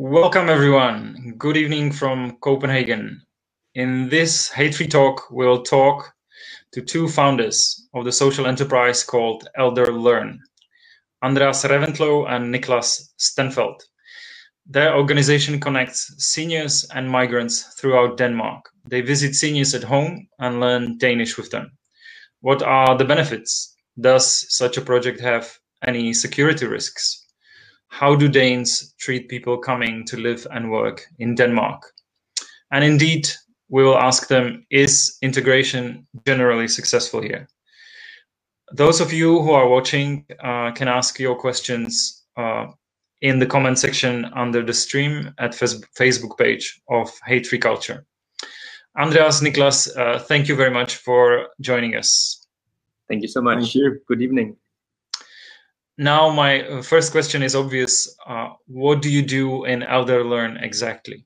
Welcome, everyone. Good evening from Copenhagen. In this HateFree Talk, we'll talk to two founders of the social enterprise called Elderlearn, Andreas Reventlow and Nicklas Stenfeldt. Their organization connects seniors and migrants throughout Denmark. They visit seniors at home and learn Danish with them. What are the benefits? Does such a project have any security risks? How do Danes treat people coming to live and work in Denmark? And indeed, we will ask them, is integration generally successful here? Those of you who are watching uh, can ask your questions uh, in the comment section under the stream at Facebook page of HateFree Culture. Andreas, Nicklas, uh, thank you very much for joining us. Thank you so much. Thank you. Good evening now my uh, first question is obvious. Uh, what do you do in Elderlearn exactly?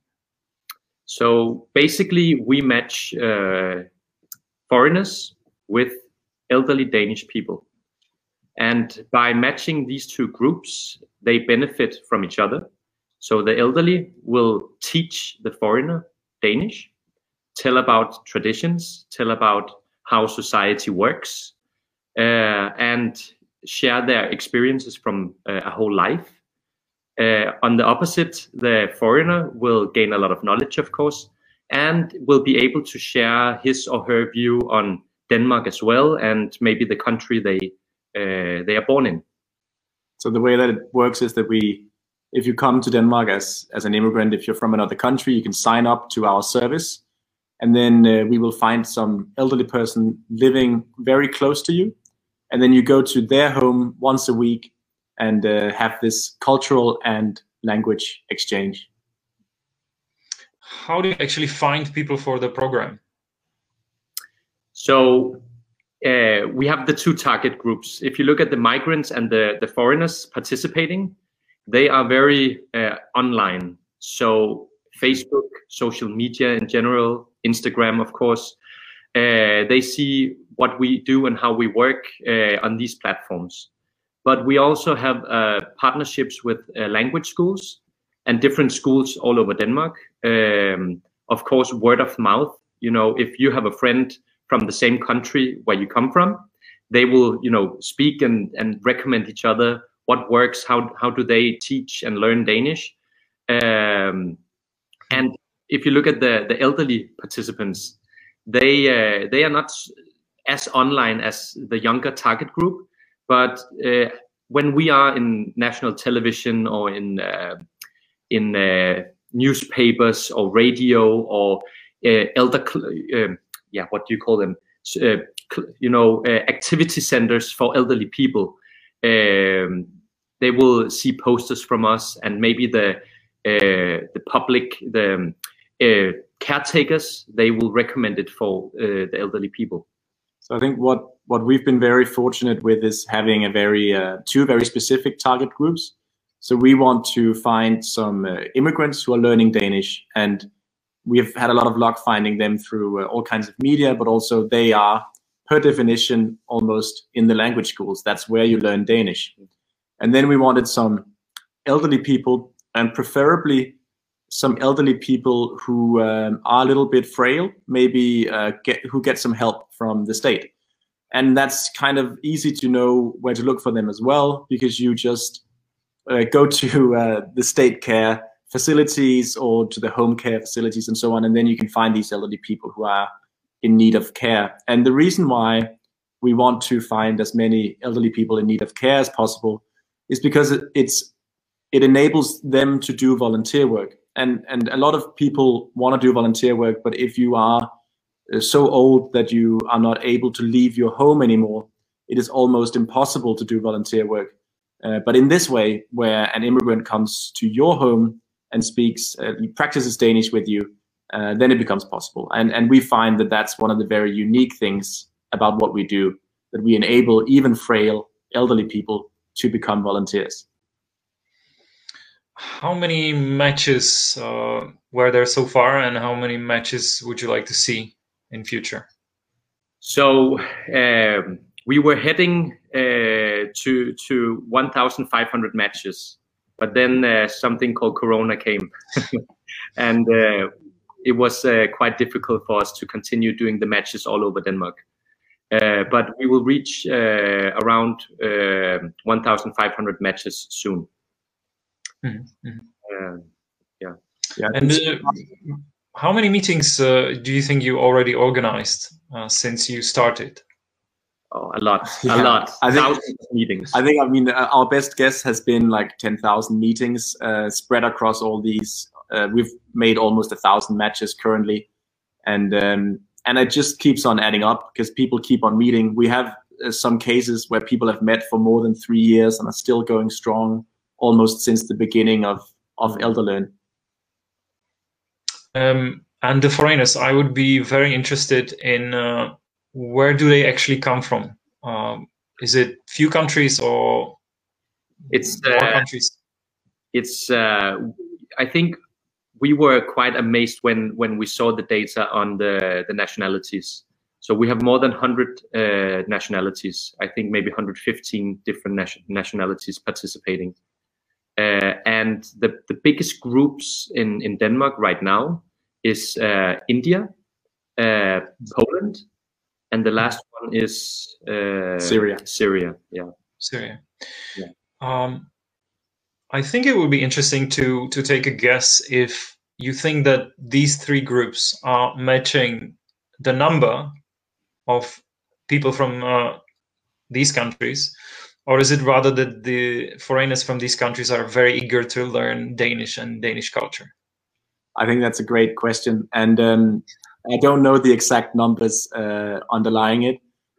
So basically we match uh, foreigners with elderly danish people. And by matching these two groups they benefit from each other. So the elderly will teach the foreigner danish tell about traditions tell about how society works uh, and share their experiences from uh, a whole life. Uh, on the opposite, the foreigner will gain a lot of knowledge, of course, and will be able to share his or her view on Denmark as well, and maybe the country they uh, they are born in. So the way that it works is that we, if you come to Denmark as as an immigrant, if you're from another country, you can sign up to our service, and then uh, we will find some elderly person living very close to you, and then you go to their home once a week and uh, have this cultural and language exchange. How do you actually find people for the program? So uh, we have the two target groups. If you look at the migrants and the, the foreigners participating, they are very uh, online. So Facebook, social media in general, Instagram, of course, uh, they see what we do and how we work uh, on these platforms. But we also have uh, partnerships with language schools and different schools all over Denmark. Um, of course, word of mouth. You know, if you have a friend from the same country where you come from, they will, you know, speak and, and recommend each other what works, how how do they teach and learn Danish. Um, and if you look at the the elderly participants, they uh, they are not as online as the younger target group, but uh, when we are in national television or in uh, in uh, newspapers or radio or uh, elder um, yeah what do you call them uh, you know activity centers for elderly people um, they will see posters from us and maybe the the public the uh, caretakers, they will recommend it for uh, the elderly people. I think what what we've been very fortunate with is having a very uh, two very specific target groups. So we want to find some uh, immigrants who are learning Danish, and we've had a lot of luck finding them through uh, all kinds of media, but also they are per definition almost in the language schools. That's where you learn Danish. And then we wanted some elderly people, and preferably some elderly people who um, are a little bit frail, maybe uh, get who get some help from the state. And that's kind of easy to know where to look for them as well, because you just uh, go to uh, the state care facilities or to the home care facilities and so on, and then you can find these elderly people who are in need of care. And the reason why we want to find as many elderly people in need of care as possible is because it's it enables them to do volunteer work and and a lot of people want to do volunteer work but if you are uh, so old that you are not able to leave your home anymore it is almost impossible to do volunteer work. Uh, but in this way where an immigrant comes to your home and speaks uh, practices danish with you uh, then it becomes possible. And and we find that that's one of the very unique things about what we do that we enable even frail elderly people to become volunteers how many matches uh, were there so far, and how many matches would you like to see in future? So um, we were heading uh, to to 1,500 matches but then uh, something called Corona came, and uh, it was uh, quite difficult for us to continue doing the matches all over Denmark. Uh, but we will reach around uh, 1,500 matches soon. Mhm, mhm. yeah. Yeah, And uh, how many meetings uh, do you think you already organized uh, since you started? Oh, a lot, Yeah, a lot, I think- thousands of meetings. I think I mean uh, our best guess has been like ten thousand meetings uh, spread across all these. Uh, we've made almost a thousand matches currently, and um, and it just keeps on adding up because people keep on meeting. We have uh, some cases where people have met for more than three years and are still going strong, almost since the beginning of of Elderlearn. Um, and the foreigners, I would be very interested in uh, where do they actually come from? Um, is it few countries or It's more uh, countries? it's uh, I think we were quite amazed when when we saw the data on the the nationalities. So we have more than 100 uh, nationalities. I think maybe 115 different nation- nationalities participating. Uh, and the, the biggest groups in, in Denmark right now is uh, India, uh, Poland, and the last one is uh, Syria. Syria, yeah. Syria. Yeah. Um, I think it would be interesting to to take a guess if you think that these three groups are matching the number of people from uh, these countries, or is it rather that the foreigners from these countries are very eager to learn Danish and Danish culture? I think that's a great question, and um, I don't know the exact numbers uh, underlying it,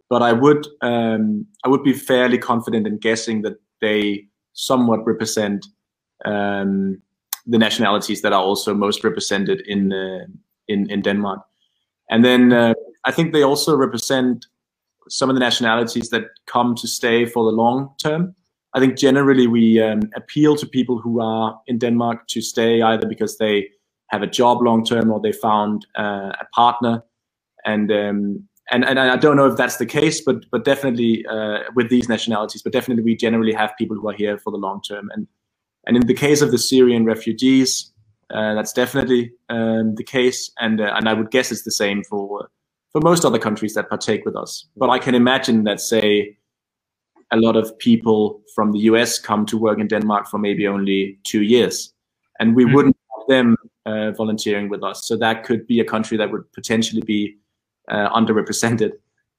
but I would um, I would be fairly confident in guessing that they somewhat represent um, the nationalities that are also most represented in uh, in in Denmark, and then uh, I think they also represent some of the nationalities that come to stay for the long term. I think generally we um, appeal to people who are in Denmark to stay either because they have a job long term or they found uh, a partner. And um, and and I don't know if that's the case but but definitely uh, with these nationalities but definitely we generally have people who are here for the long term. And and in the case of the Syrian refugees uh, that's definitely um, the case. And uh, and I would guess it's the same for for most other countries that partake with us but I can imagine that say a lot of people from the US come to work in Denmark for maybe only two years and we Mhm. wouldn't have them uh, volunteering with us. So that could be a country that would potentially be uh, underrepresented.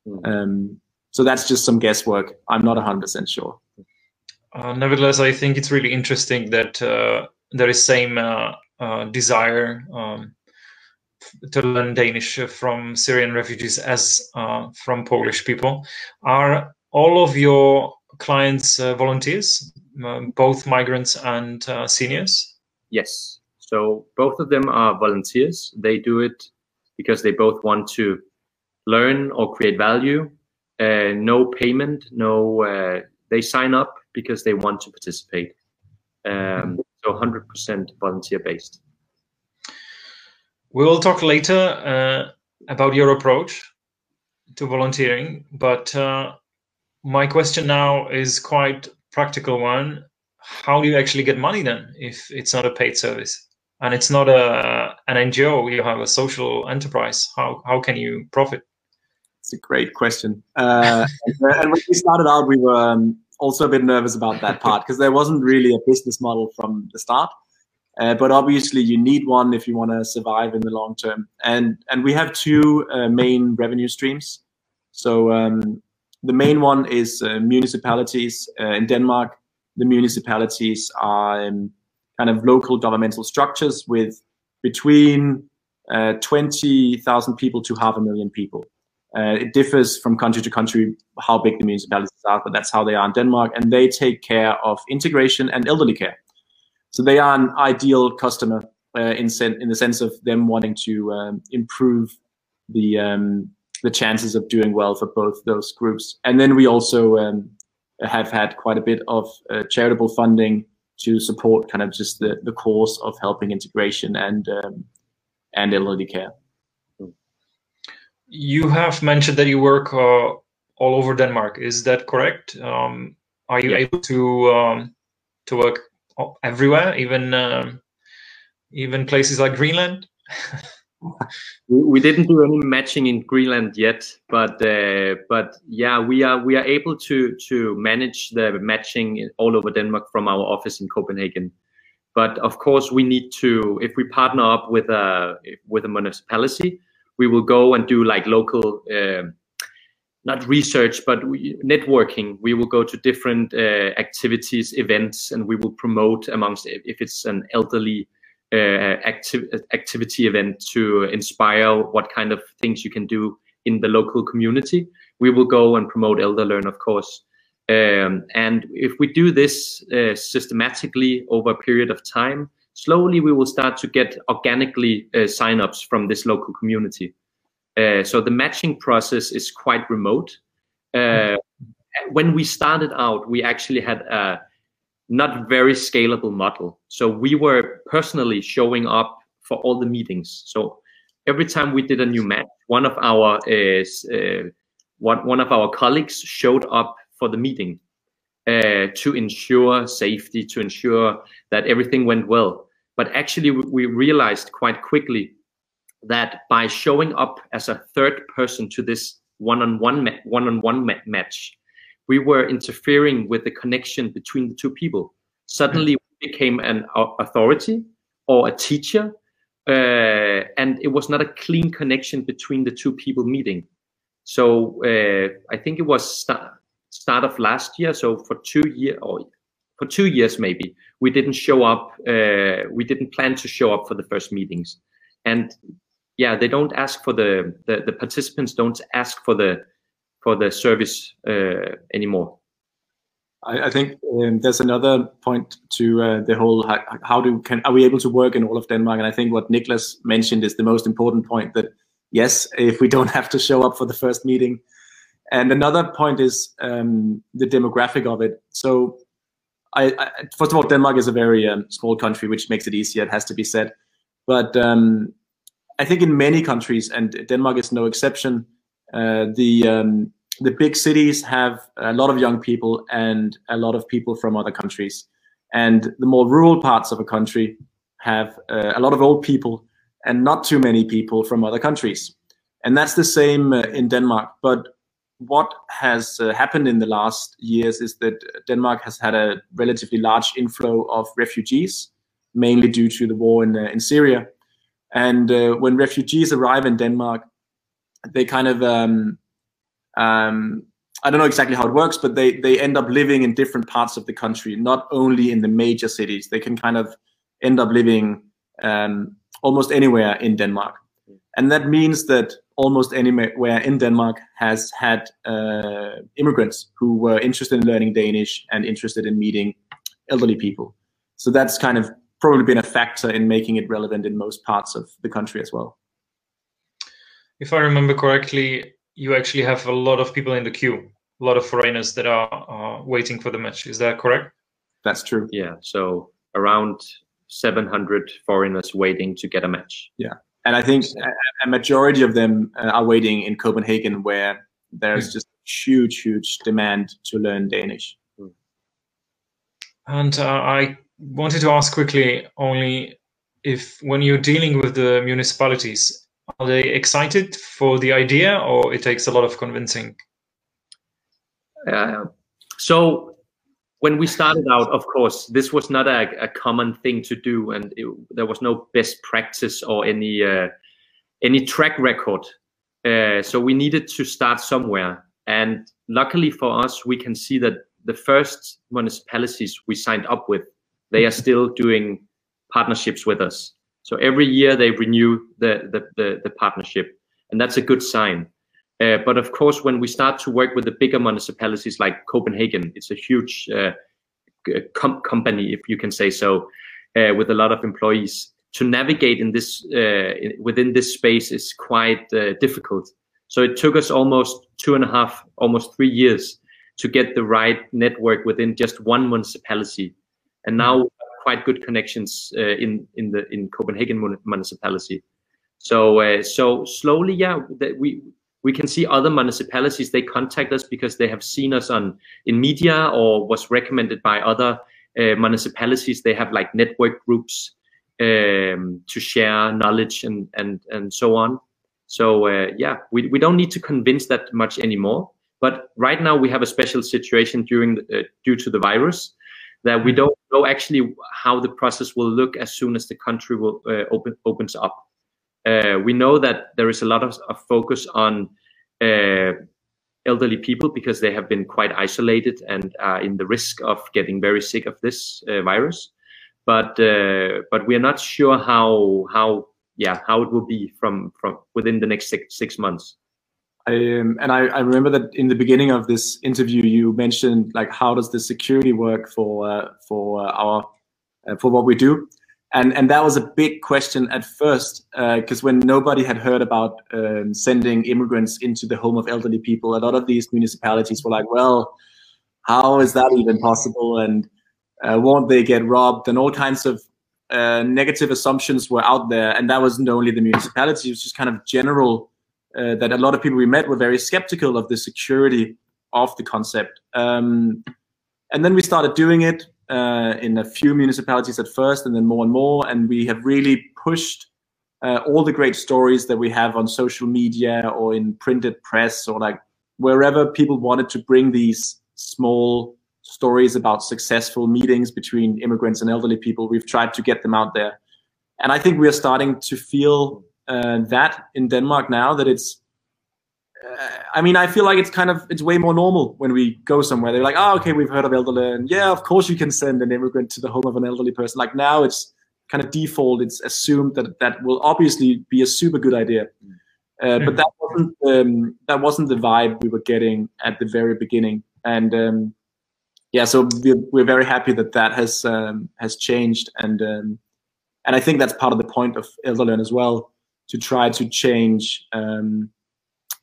Mm. Um, so that's just some guesswork. I'm not 100% sure. Uh, nevertheless, I think it's really interesting that uh, there is same uh, uh, desire um, to learn Danish from Syrian refugees as uh, from Polish people. Are all of your clients uh, volunteers, both migrants and uh, seniors? Yes. So both of them are volunteers. They do it because they both want to learn or create value. Uh, no payment, no. Uh, they sign up because they want to participate. Um, so 100% volunteer based. We will talk later uh, about your approach to volunteering, but uh, my question now is quite practical one. How do you actually get money then if it's not a paid service and it's not a an NGO? You have a social enterprise. How how can you profit? It's a great question. Uh, and when we started out, we were um, also a bit nervous about that part because there wasn't really a business model from the start. Uh, but obviously, you need one if you want to survive in the long term. And and we have two uh, main revenue streams. So um, the main one is uh, municipalities uh, in Denmark. The municipalities are um, kind of local governmental structures with between uh, 20,000 people to half a million people. Uh, it differs from country to country how big the municipalities are, but that's how they are in Denmark. And they take care of integration and elderly care. So they are an ideal customer uh, in, sen- in the sense of them wanting to um, improve the um, the chances of doing well for both those groups. And then we also um, have had quite a bit of uh, charitable funding to support kind of just the, the course of helping integration and um, and elderly care. You have mentioned that you work uh, all over Denmark. Is that correct? Um, are you Yeah. able to um, to work everywhere, even um, even places like Greenland? we didn't do any matching in Greenland yet, but uh, but yeah, we are we are able to to manage the matching all over Denmark from our office in Copenhagen. But of course, we need to if we partner up with a with a municipality, we will go and do like local. Uh, not research, but we, networking. We will go to different uh, activities, events, and we will promote amongst if it's an elderly uh, acti- activity event to inspire what kind of things you can do in the local community. We will go and promote Elderlearn, of course. Um, and if we do this uh, systematically over a period of time, slowly we will start to get organically uh, sign-ups from this local community. Uh, so the matching process is quite remote. Uh, when we started out, we actually had a not very scalable model. So we were personally showing up for all the meetings. So every time we did a new match, one of our uh, uh, one, one of our colleagues showed up for the meeting uh, to ensure safety, to ensure that everything went well. But actually, we realized quite quickly that by showing up as a third person to this one-on-one ma- one-on-one ma- match, we were interfering with the connection between the two people. Suddenly, we became an authority or a teacher, uh, and it was not a clean connection between the two people meeting. So uh, I think it was start, start of last year. So for two year or for two years maybe we didn't show up. Uh, we didn't plan to show up for the first meetings, and yeah, they don't ask for the the, the participants don't ask for the for the service uh, anymore. I, I think um, there's another point to uh, the whole how, how, do can are we able to work in all of Denmark? And I think what Nicklas mentioned is the most important point that yes, if we don't have to show up for the first meeting. And another point is um, the demographic of it. So, I, I, first of all, Denmark is a very um, small country, which makes it easier. It has to be said, but um, I think in many countries, and Denmark is no exception, uh, the um, the big cities have a lot of young people and a lot of people from other countries, and the more rural parts of a country have uh, a lot of old people and not too many people from other countries, and that's the same uh, in Denmark. But what has uh, happened in the last years is that Denmark has had a relatively large inflow of refugees, mainly due to the war in uh, in Syria. And uh, when refugees arrive in Denmark, they kind of um, um, I don't know exactly how it works, but they they end up living in different parts of the country, not only in the major cities. They can kind of end up living um, almost anywhere in Denmark, and that means that almost anywhere in Denmark has had uh, immigrants who were interested in learning Danish and interested in meeting elderly people. So that's kind of probably been a factor in making it relevant in most parts of the country as well if I remember correctly, you actually have a lot of people in the queue, a lot of foreigners that are uh, waiting for the match. Is that correct? That's true. Yeah. So around 700 foreigners waiting to get a match. Yeah. And I think a, majority of them uh, are waiting in Copenhagen, where there's mm. just huge, huge demand to learn Danish. Hmm. And uh, I wanted to ask quickly only if when you're dealing with the municipalities, are they excited for the idea or it takes a lot of convincing? Uh, so when we started out of course this was not a, a common thing to do and it, there was no best practice or any uh, any track record. Uh, so we needed to start somewhere. And luckily for us we can see that the first municipalities we signed up with they are still doing partnerships with us so every year they renew the, the, the, the partnership, and that's a good sign. Uh, but of course, when we start to work with the bigger municipalities like Copenhagen, it's a huge uh, com company, if you can say so, uh, with a lot of employees. To navigate in this uh, within this space is quite uh, difficult. So it took us almost two and a half, almost three years to get the right network within just one municipality. And now quite good connections uh, in in the in Copenhagen municipality. So uh, so slowly, yeah, we we can see other municipalities they contact us because they have seen us on in media or was recommended by other uh, municipalities they have like network groups um, to share knowledge and and and so on. So uh, yeah, we we don't need to convince that much anymore. But right now we have a special situation during the, uh, due to the virus that we don't know actually how the process will look as soon as the country will uh, open opens up. Uh, we know that there is a lot of, of focus on uh, elderly people because they have been quite isolated and are in the risk of getting very sick of this uh, virus. But uh, but we are not sure how how yeah how it will be from from within the next six, six months. Um, and I, I, remember that in the beginning of this interview, you mentioned like how does the security work for uh, for our uh, for what we do, and and that was a big question at first because uh, when nobody had heard about um, sending immigrants into the home of elderly people, a lot of these municipalities were like, well, how is that even possible, and uh, won't they get robbed, and all kinds of uh, negative assumptions were out there, and that wasn't only the municipality; it was just kind of general uh, that a lot of people we met were very skeptical of the security of the concept. Um, and then we started doing it uh, in a few municipalities at first, and then more and more. And we have really pushed uh, all the great stories that we have on social media or in printed press or like wherever people wanted to bring these small stories about successful meetings between immigrants and elderly people. We've tried to get them out there. And I think we are starting to feel uh, that in Denmark now that it's uh, I mean, I feel like it's kind of it's way more normal when we go somewhere. They're like, oh, okay, we've heard of elderly, and yeah, of course you can send an immigrant to the home of an elderly person. Like now, it's kind of default. It's assumed that that will obviously be a super good idea, uh, but that wasn't um, that wasn't the vibe we were getting at the very beginning. And um, yeah, so we're, we're very happy that that has um, has changed, and um, and I think that's part of the point of Elderlearn as well to try to change um,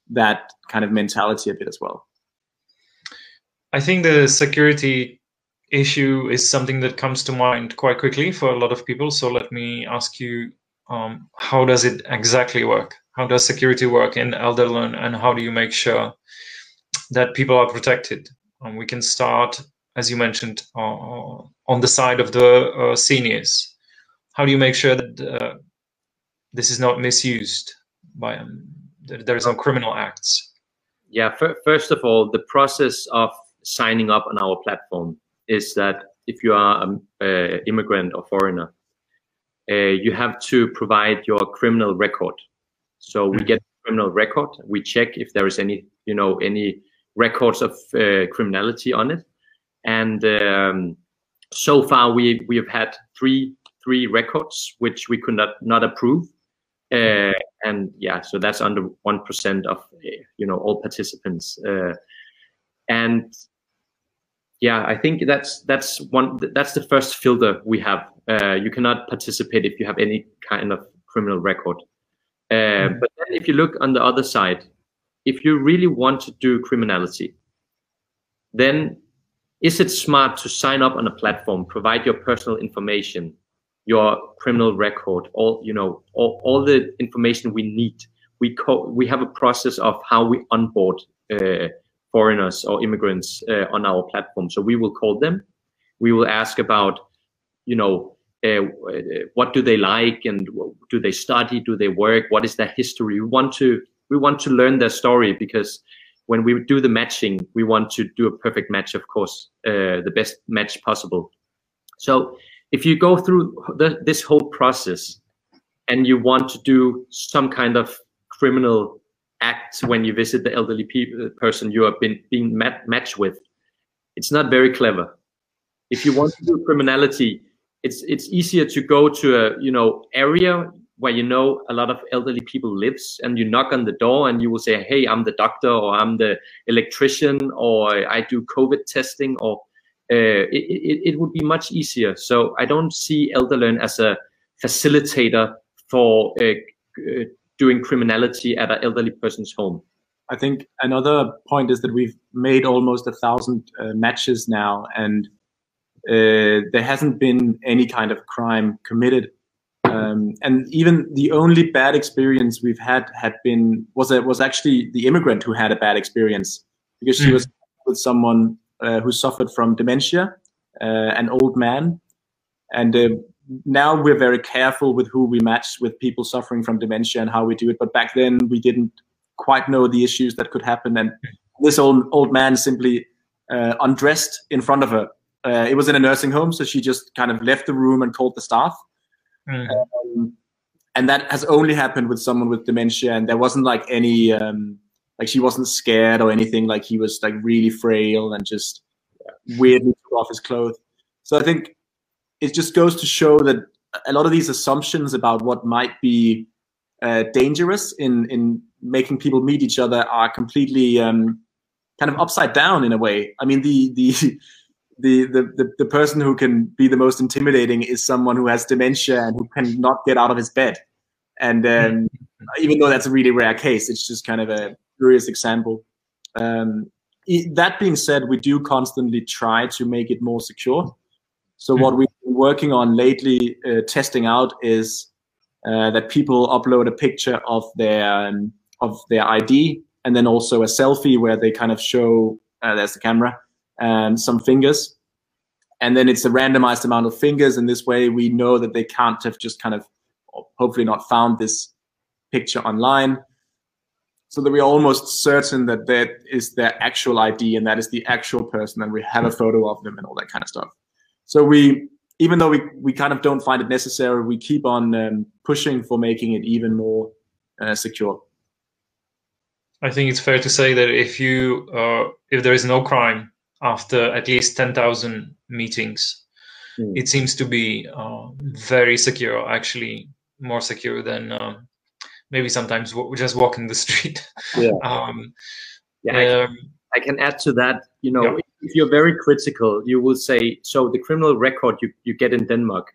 that kind of mentality a bit as well. I think the security issue is something that comes to mind quite quickly for a lot of people. So let me ask you, um, how does it exactly work? How does security work in Elderlearn, and how do you make sure that people are protected? Um, we can start, as you mentioned, uh, on the side of the uh, seniors. How do you make sure that uh, this is not misused by um, there is no criminal acts. Yeah first of all the process of signing up on our platform is that if you are an immigrant or foreigner uh, you have to provide your criminal record. So we mm-hmm. get criminal record. We check if there is any you know any records of uh, criminality on it. And um, so far we we have had three three records which we could not not approve uh, and yeah, so that's under one percent of you know all participants, uh, and yeah, I think that's that's one that's the first filter we have. Uh, you cannot participate if you have any kind of criminal record. Uh, mm. But then if you look on the other side, if you really want to do criminality, then is it smart to sign up on a platform, provide your personal information, your criminal record, all you know, all, all the information we need. We co- we have a process of how we onboard uh, foreigners or immigrants uh, on our platform. So we will call them. We will ask about, you know, uh, what do they like and do they study? Do they work? What is their history? We want to we want to learn their story because when we do the matching, we want to do a perfect match, of course, uh, the best match possible. So if you go through the, this whole process and you want to do some kind of criminal act when you visit the elderly pe- uh, person you have been being mat- matched with, it's not very clever. If you want to do criminality, it's it's easier to go to a you know area where you know a lot of elderly people lives and you knock on the door and you will say hey i'm the doctor or i'm the electrician or i do covid testing or uh, it, it, it, would be much easier. So I don't see Elderlearn as a facilitator for uh, uh, doing criminality at an elderly person's home. I think another point is that we've made almost a thousand uh, matches now, and uh, there hasn't been any kind of crime committed. Um, and even the only bad experience we've had had been was a, was actually the immigrant who had a bad experience because she mm. was with someone who suffered from dementia uh, an old man, and uh, now we're very careful with who we match with people suffering from dementia and how we do it. But back then we didn't quite know the issues that could happen, and this old old man simply uh, undressed in front of her. Uh, it was in a nursing home, so she just kind of left the room and called the staff. Mm. Um, and that has only happened with someone with dementia, and there wasn't like any um, like she wasn't scared or anything. Like he was like really frail and just weirdly took off his clothes. So I think it just goes to show that a lot of these assumptions about what might be uh, dangerous in in making people meet each other are completely um, kind of upside down in a way. I mean, the the the, the, the, person who can be the most intimidating is someone who has dementia and who cannot get out of his bed. And um, even though that's a really rare case, it's just kind of a curious example. Um, that being said, we do constantly try to make it more secure. So what we've been working on lately, uh, testing out, is uh, that people upload a picture of their um, of their ID and then also a selfie where they kind of show uh, there's the camera and some fingers. And then it's a randomized amount of fingers. And this way we know that they can't have just kind of, hopefully not found this picture online. So that we're almost certain that that is their actual ID and that is the actual person and we have a photo of them and all that kind of stuff. So we, even though we, we kind of don't find it necessary, we keep on um, pushing for making it even more uh, secure. I think it's fair to say that if you uh, if there is no crime after at least ten thousand meetings, mm. it seems to be uh, very secure. Actually, more secure than um, maybe sometimes we just walking the street. Yeah. um, yeah. I, um, I, can add to that. You know, yeah. if you're very critical, you will say so. The criminal record you you get in Denmark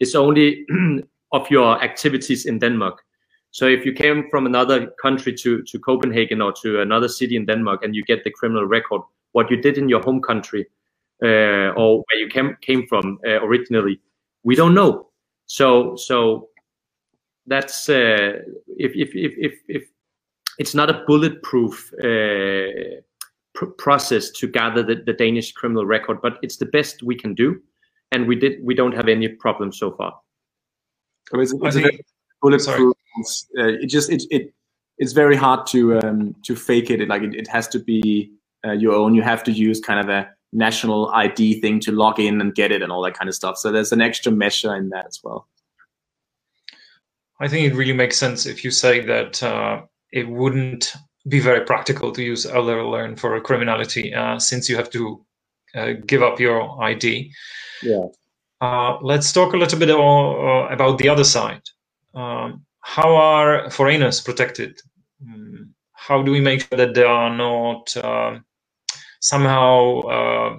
is only of your activities in Denmark. So if you came from another country to, to Copenhagen or to another city in Denmark and you get the criminal record, what you did in your home country uh, or where you came, came from uh, originally, we don't know. So so that's uh, if, if, if, if, if it's not a bulletproof uh, pr process to gather the, the Danish criminal record, but it's the best we can do, and we did we don't have any problems so far. So it's, it's a bulletproof uh, it just it it it's very hard to um, to fake it. it like it, it has to be uh, your own. You have to use kind of a national ID thing to log in and get it and all that kind of stuff. So there's an extra measure in that as well. I think it really makes sense if you say that uh, it wouldn't be very practical to use Elderlearn for criminality uh, since you have to uh, give up your ID. Yeah. Uh, let's talk a little bit about the other side. Um, how are foreigners protected? Mm, how do we make sure that they are not uh, somehow uh,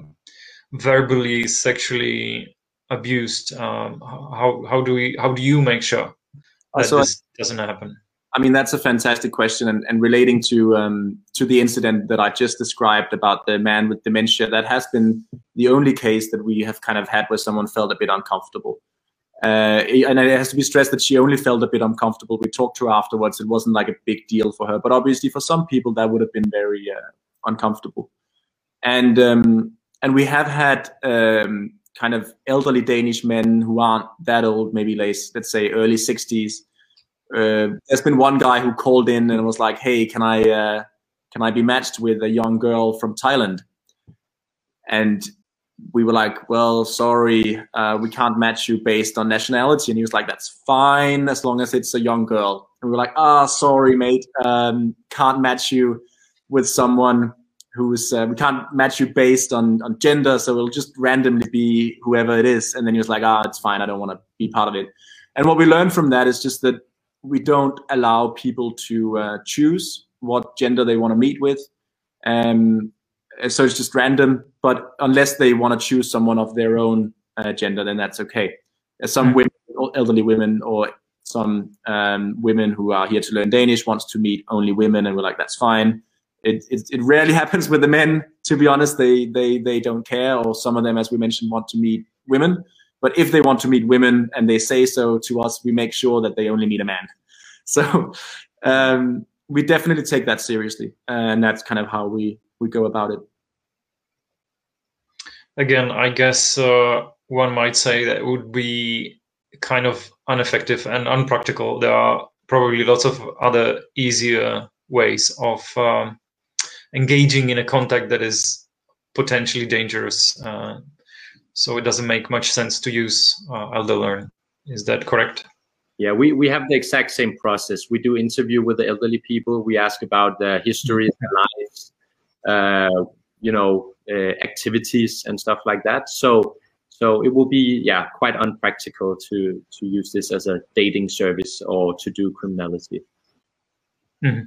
verbally, sexually abused? Um, how how do we how do you make sure that this doesn't happen? I mean, that's a fantastic question, and, and relating to um, to the incident that I just described about the man with dementia, that has been the only case that we have kind of had where someone felt a bit uncomfortable. Uh, and it has to be stressed that she only felt a bit uncomfortable. We talked to her afterwards. It wasn't like a big deal for her, but obviously for some people that would have been very uh, uncomfortable. And um, and we have had um, kind of elderly Danish men who aren't that old, maybe let's let's say early 60s. Uh, there's been one guy who called in and was like, "Hey, can I uh, can I be matched with a young girl from Thailand?" And we were like, well, sorry, uh, we can't match you based on nationality. And he was like, that's fine as long as it's a young girl. And we were like, ah, oh, sorry, mate, um, can't match you with someone who's, uh, we can't match you based on, on gender. So it'll just randomly be whoever it is. And then he was like, ah, it's fine. I don't want to be part of it. And what we learned from that is just that we don't allow people to uh, choose what gender they want to meet with. Um, so it's just random but unless they want to choose someone of their own uh, gender, then that's okay. Some mm-hmm. women, elderly women, or some um, women who are here to learn Danish wants to meet only women, and we're like, that's fine. It, it, it rarely happens with the men. To be honest, they they they don't care, or some of them, as we mentioned, want to meet women. But if they want to meet women and they say so to us, we make sure that they only meet a man. So um, we definitely take that seriously, and that's kind of how we we go about it. again, I guess uh, one might say that it would be kind of ineffective and unpractical. There are probably lots of other easier ways of um, engaging in a contact that is potentially dangerous. Uh, so it doesn't make much sense to use uh, ElderLearn. Is that correct? Yeah, we, we have the exact same process. We do interview with the elderly people. We ask about their history, their lives, uh, you know, uh, activities and stuff like that. So so it will be yeah quite unpractical to to use this as a dating service or to do criminality. Mm-hmm.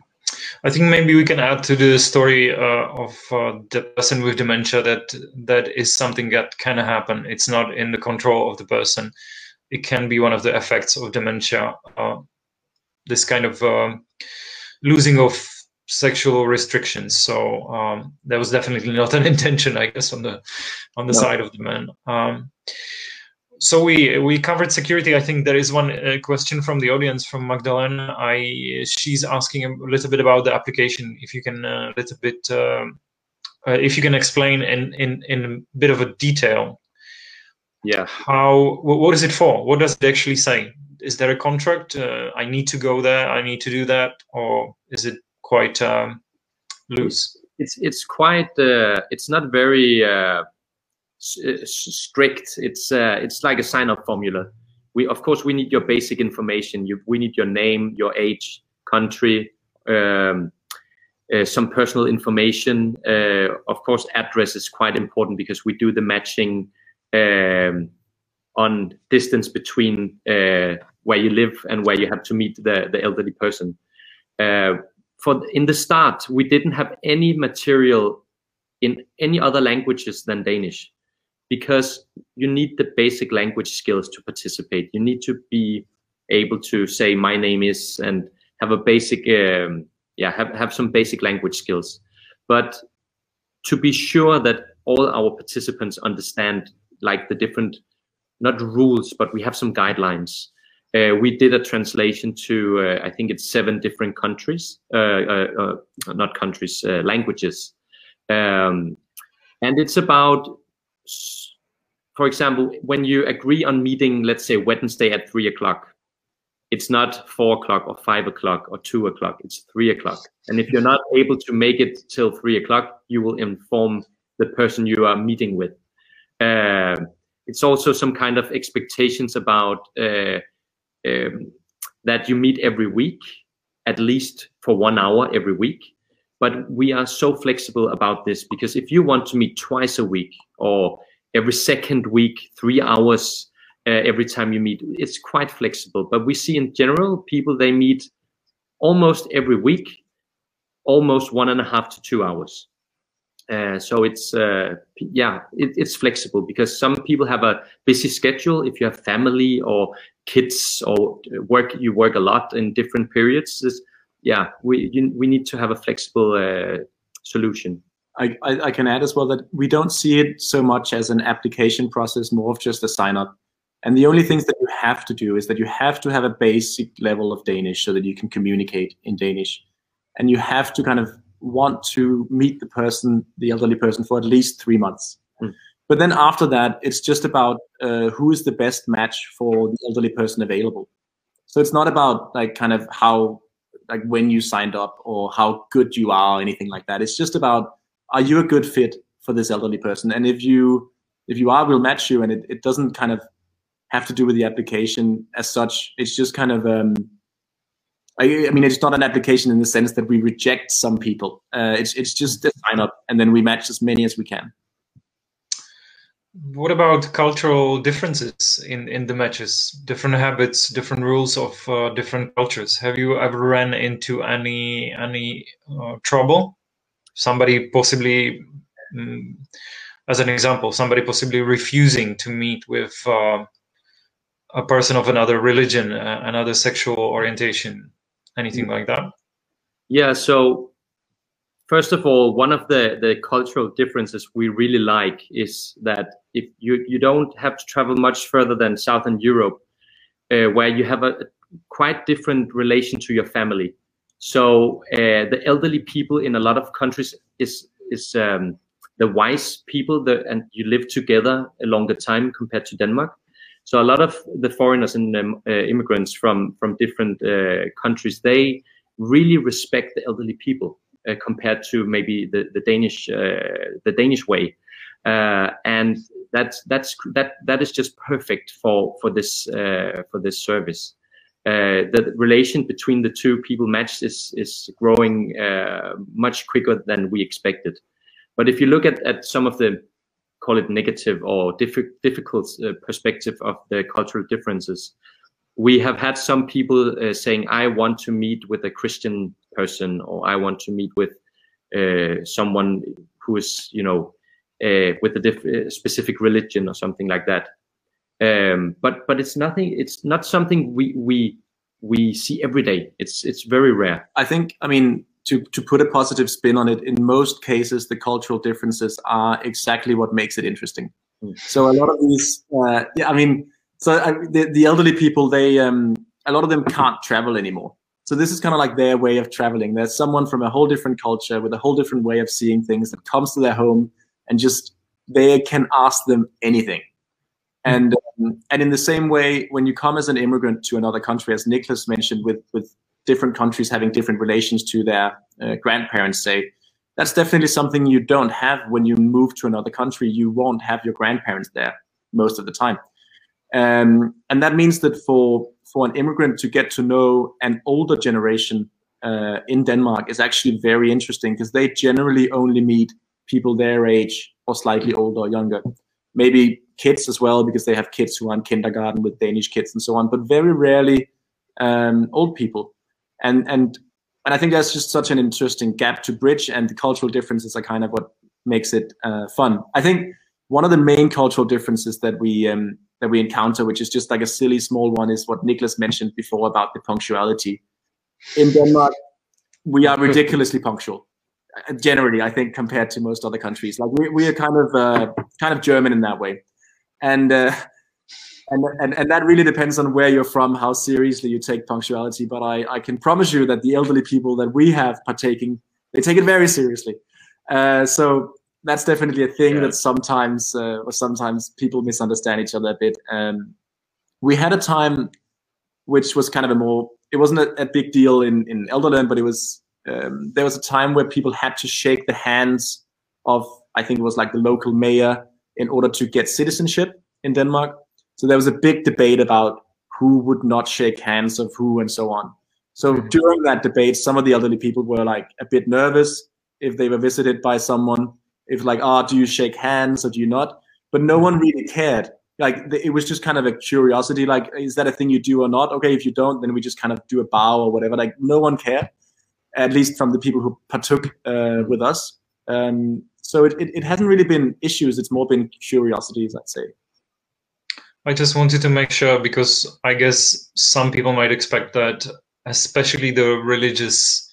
I think maybe we can add to the story uh, of uh, the person with dementia that that is something that can happen. It's not in the control of the person it can be one of the effects of dementia. Uh, this kind of um, losing of sexual restrictions. So um, that was definitely not an intention, I guess, on the on the no. side of the man. Um, so we we covered security. I think there is one uh, question from the audience from Magdalena. I she's asking a little bit about the application. If you can a uh, little bit, uh, uh, if you can explain in in in a bit of a detail yeah how what is it for what does it actually say is there a contract uh, i need to go there i need to do that or is it quite um, loose it's it's quite uh, it's not very strict it's uh, it's like a sign up formula we of course we need your basic information you we need your name your age country um, uh, some personal information. Uh, of course, address is quite important because we do the matching um, on distance between uh, where you live and where you have to meet the, the elderly person. Uh, for in the start, we didn't have any material in any other languages than Danish because you need the basic language skills to participate. You need to be able to say my name is and have a basic um, yeah have, have some basic language skills. But to be sure that all our participants understand like the different not rules but we have some guidelines uh, we did a translation to uh, i think it's seven different countries uh, uh, uh not countries uh, languages um, and it's about for example when you agree on meeting let's say wednesday at three o'clock it's not four o'clock or five o'clock or two o'clock it's three o'clock and if you're not able to make it till three o'clock you will inform the person you are meeting with uh, it's also some kind of expectations about uh, um, that you meet every week, at least for one hour every week. But we are so flexible about this because if you want to meet twice a week or every second week, three hours uh, every time you meet, it's quite flexible. But we see in general people they meet almost every week, almost one and a half to two hours. Uh, so it's uh, yeah, it, it's flexible because some people have a busy schedule. If you have family or kids or work, you work a lot in different periods. Yeah, we you, we need to have a flexible uh, solution. I, I, I, can add as well that we don't see it so much as an application process, more of just a sign up. And the only things that you have to do is that you have to have a basic level of Danish so that you can communicate in Danish. And you have to kind of want to meet the person, the elderly person, for at least three months. Mm. But then after that, it's just about uh, who is the best match for the elderly person available. So it's not about like kind of how, like when you signed up or how good you are or anything like that. It's just about are you a good fit for this elderly person? And if you if you are, we'll match you. And it, it doesn't kind of have to do with the application as such. It's just kind of um, I, mean, it's not an application in the sense that we reject some people. Uh, it's it's just a sign up, and then we match as many as we can. What about cultural differences in in the matches? Different habits, different rules of uh, different cultures. Have you ever ran into any any uh, trouble? Somebody possibly, um, as an example, somebody possibly refusing to meet with uh, a person of another religion, uh, another sexual orientation anything like that? Yeah. So first of all, one of the the cultural differences we really like is that if you you don't have to travel much further than Southern Europe, uh, where you have a, quite different relation to your family. So uh, the elderly people in a lot of countries is is um, the wise people that and you live together a longer time compared to Denmark. So a lot of the foreigners and um, uh, immigrants from from different uh, countries they really respect the elderly people compared to maybe the the Danish uh, the Danish way, uh, and that's that's that that is just perfect for for this uh, for this service. the relation between the two people match is is growing much quicker than we expected. But if you look at, at some of the call it negative or diff- difficult uh, perspective of the cultural differences, we have had some people uh, saying, "I want to meet with a Christian person," or "I want to meet with uh, someone who is, you know, uh, with a diff- uh, specific religion or something like that." Um, but but it's nothing. It's not something we we we see every day. It's it's very rare. I think. I mean, to, to put a positive spin on it, in most cases, the cultural differences are exactly what makes it interesting. Mm. So a lot of these, uh, yeah, I mean, so uh, the, the elderly people, they, um, a lot of them can't travel anymore. So this is kind of like their way of traveling. There's someone from a whole different culture with a whole different way of seeing things that comes to their home and just they can ask them anything. And um, and in the same way, when you come as an immigrant to another country, as Nicklas mentioned, with with different countries having different relations to their uh, grandparents say that's definitely something you don't have when you move to another country you won't have your grandparents there most of the time um, and that means that for for an immigrant to get to know an older generation uh, in Denmark is actually very interesting because they generally only meet people their age or slightly older or younger. Maybe kids as well because they have kids who are in kindergarten with Danish kids and so on, but very rarely um, old people and and and I think that's just such an interesting gap to bridge, and the cultural differences are kind of what makes it uh, fun. I think one of the main cultural differences that we um, that we encounter, which is just like a silly small one, is what Nicklas mentioned before about the punctuality. In Denmark, we are ridiculously punctual. Uh, generally, I think compared to most other countries, like we, we are kind of uh, kind of German in that way, and uh, and, and and that really depends on where you're from, how seriously you take punctuality. But I, I can promise you that the elderly people that we have partaking, they take it very seriously. Uh, so that's definitely a thing yeah. that sometimes uh, or sometimes people misunderstand each other a bit. Um, we had a time which was kind of a more it wasn't a, a big deal in in Elderlearn, but it was um, there was a time where people had to shake the hands of I think it was like the local mayor in order to get citizenship in Denmark. So there was a big debate about who would not shake hands of who and so on. So mm-hmm. during that debate, some of the elderly people were like a bit nervous if they were visited by someone. If like, ah, oh, do you shake hands or do you not? But no one really cared. Like it was just kind of a curiosity. Like, is that a thing you do or not? Okay, if you don't, then we just kind of do a bow or whatever. Like no one cared, at least from the people who partook uh, with us. Um, so it, it, it hasn't really been issues. It's more been curiosities, I'd say. I just wanted to make sure because I guess some people might expect that, especially the religious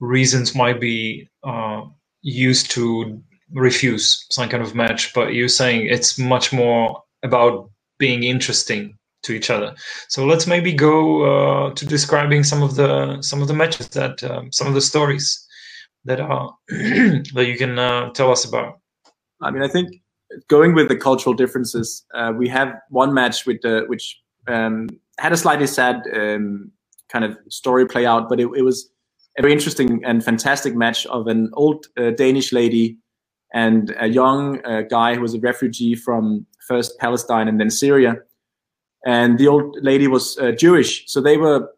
reasons might be uh, used to refuse some kind of match, but you're saying it's much more about being interesting to each other. So let's maybe go uh, to describing some of the some of the matches that um, some of the stories that are that you can uh, tell us about. I mean, I think going with the cultural differences, uh, we have one match with the which um, had a slightly sad um, kind of story play out, but it, it, was a very interesting and fantastic match of an old uh, Danish lady and a young uh, guy who was a refugee from first Palestine and then Syria. And the old lady was uh, Jewish, so they were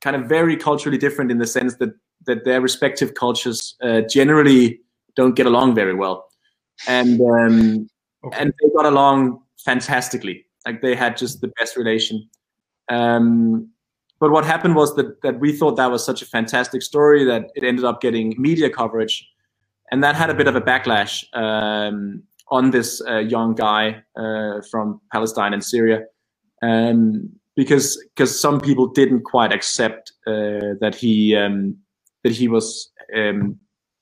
kind of very culturally different in the sense that that their respective cultures uh, generally don't get along very well and um, Okay. And they got along fantastically. Like they had just the best relation. Um, but what happened was that that we thought that was such a fantastic story that it ended up getting media coverage, and that had a bit of a backlash um, on this uh, young guy uh, from Palestine and Syria, um, because because some people didn't quite accept uh, that he um, that he was um,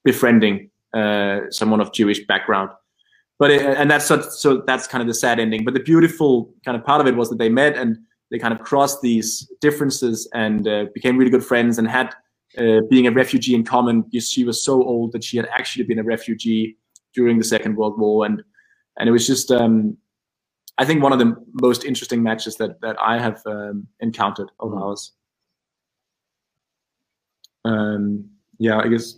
befriending uh, someone of Jewish background but it, and that's so that's kind of the sad ending. But the beautiful kind of part of it was that they met and they kind of crossed these differences and uh, became really good friends and had uh, being a refugee in common. Because she was so old that she had actually been a refugee during the Second World War, and and it was just um, I think one of the most interesting matches that that I have um, encountered of Mm. ours. Um, yeah, I guess.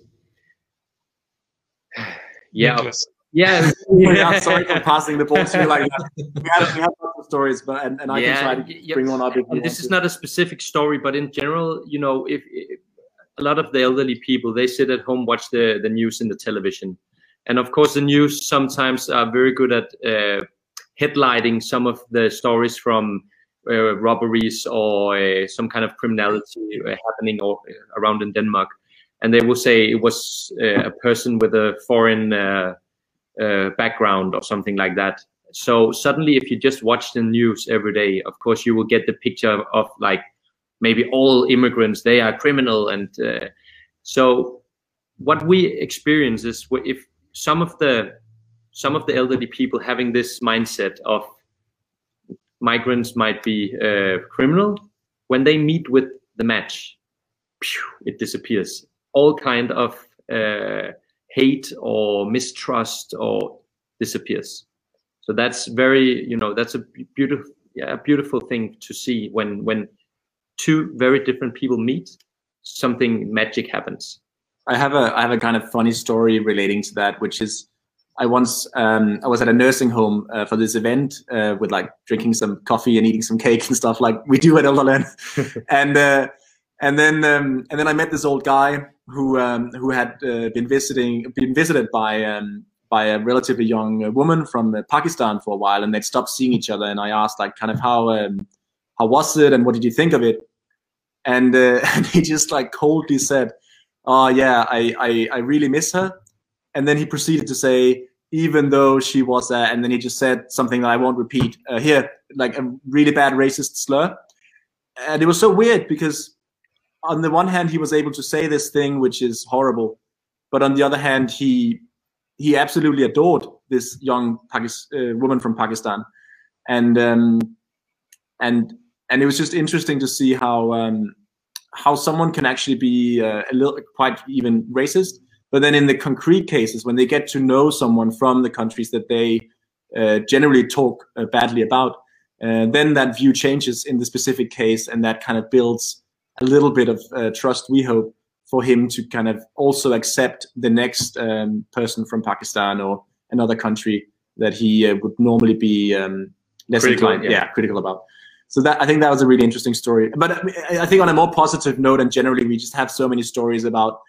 Yeah, Nicklas. yeah, yeah, sorry for passing the ball to you like that. We have, we have lots of stories, but and, and I can try to y- yeah. bring one up. If this is to. not a specific story, but in general, you know, if, if a lot of the elderly people they sit at home, watch the the news in the television, and of course, the news sometimes are very good at uh, headlighting some of the stories from uh, robberies or uh, some kind of criminality uh, happening or, around in Denmark, and they will say it was uh, a person with a foreign uh, uh, background or something like that. So suddenly, if you just watch the news every day, of course, you will get the picture of, of like maybe all immigrants they are criminal, and uh, so what we experience is if some of the some of the elderly people having this mindset of migrants might be uh, criminal when they meet with the match phew, it disappears. All kind of uh, hate or mistrust or disappears. So that's very you know that's a beautiful yeah, a beautiful thing to see when when two very different people meet something magic happens. I have a I have a kind of funny story relating to that, which is I once um, I was at a nursing home uh, for this event uh, with like drinking some coffee and eating some cake and stuff like we do at Elderlearn, and uh, and then um, and then I met this old guy who um, who had uh, been visiting been visited by um, by a relatively young woman from uh, Pakistan for a while, and they'd stopped seeing each other, and I asked like kind of how um, how was it and what did you think of it, and uh, and he just like coldly said oh yeah, I, I, I really miss her. And then he proceeded to say, even though she was, there and then he just said something that I won't repeat uh, here, like a really bad racist slur. And it was so weird because on the one hand, he was able to say this thing, which is horrible. But on the other hand, he, he absolutely adored this young Pakis- uh, woman from Pakistan. And, um, and, and it was just interesting to see how, um, how someone can actually be uh, a little quite even racist but then in the concrete cases when they get to know someone from the countries that they uh, generally talk uh, badly about uh, then that view changes in the specific case and that kind of builds a little bit of uh, trust we hope for him to kind of also accept the next um, person from pakistan or another country that he uh, would normally be um, less Critical, inclined yeah. yeah critical about so that I think that was a really interesting story. But I think on a more positive note, and generally, we just have so many stories about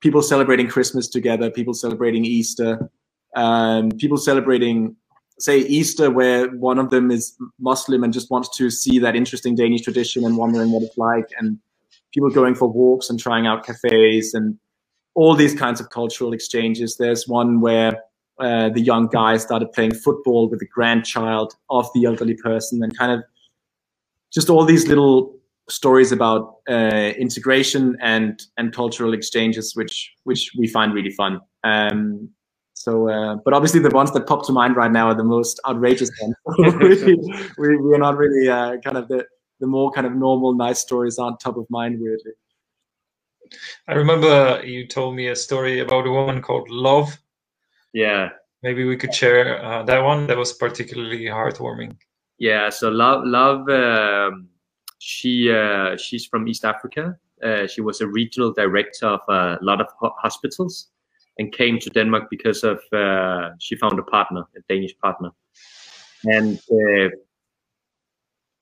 people celebrating Christmas together, people celebrating Easter, um, people celebrating, say, Easter, where one of them is Muslim and just wants to see that interesting Danish tradition and wondering what it's like, and people going for walks and trying out cafes and all these kinds of cultural exchanges. There's one where uh, the young guy started playing football with the grandchild of the elderly person and kind of just all these little stories about uh, integration and and cultural exchanges, which which we find really fun. Um, so, uh, but obviously the ones that pop to mind right now are the most outrageous ones. we, we we're not really uh, kind of the the more kind of normal nice stories aren't top of mind weirdly. I remember you told me a story about a woman called Love. yeah Maybe we could share uh, that one. That was particularly heartwarming. Yeah, so love, love. Um, she uh, she's from East Africa. Uh, she was a regional director of a lot of ho- hospitals, and came to Denmark because of uh, she found a partner, a Danish partner, and uh,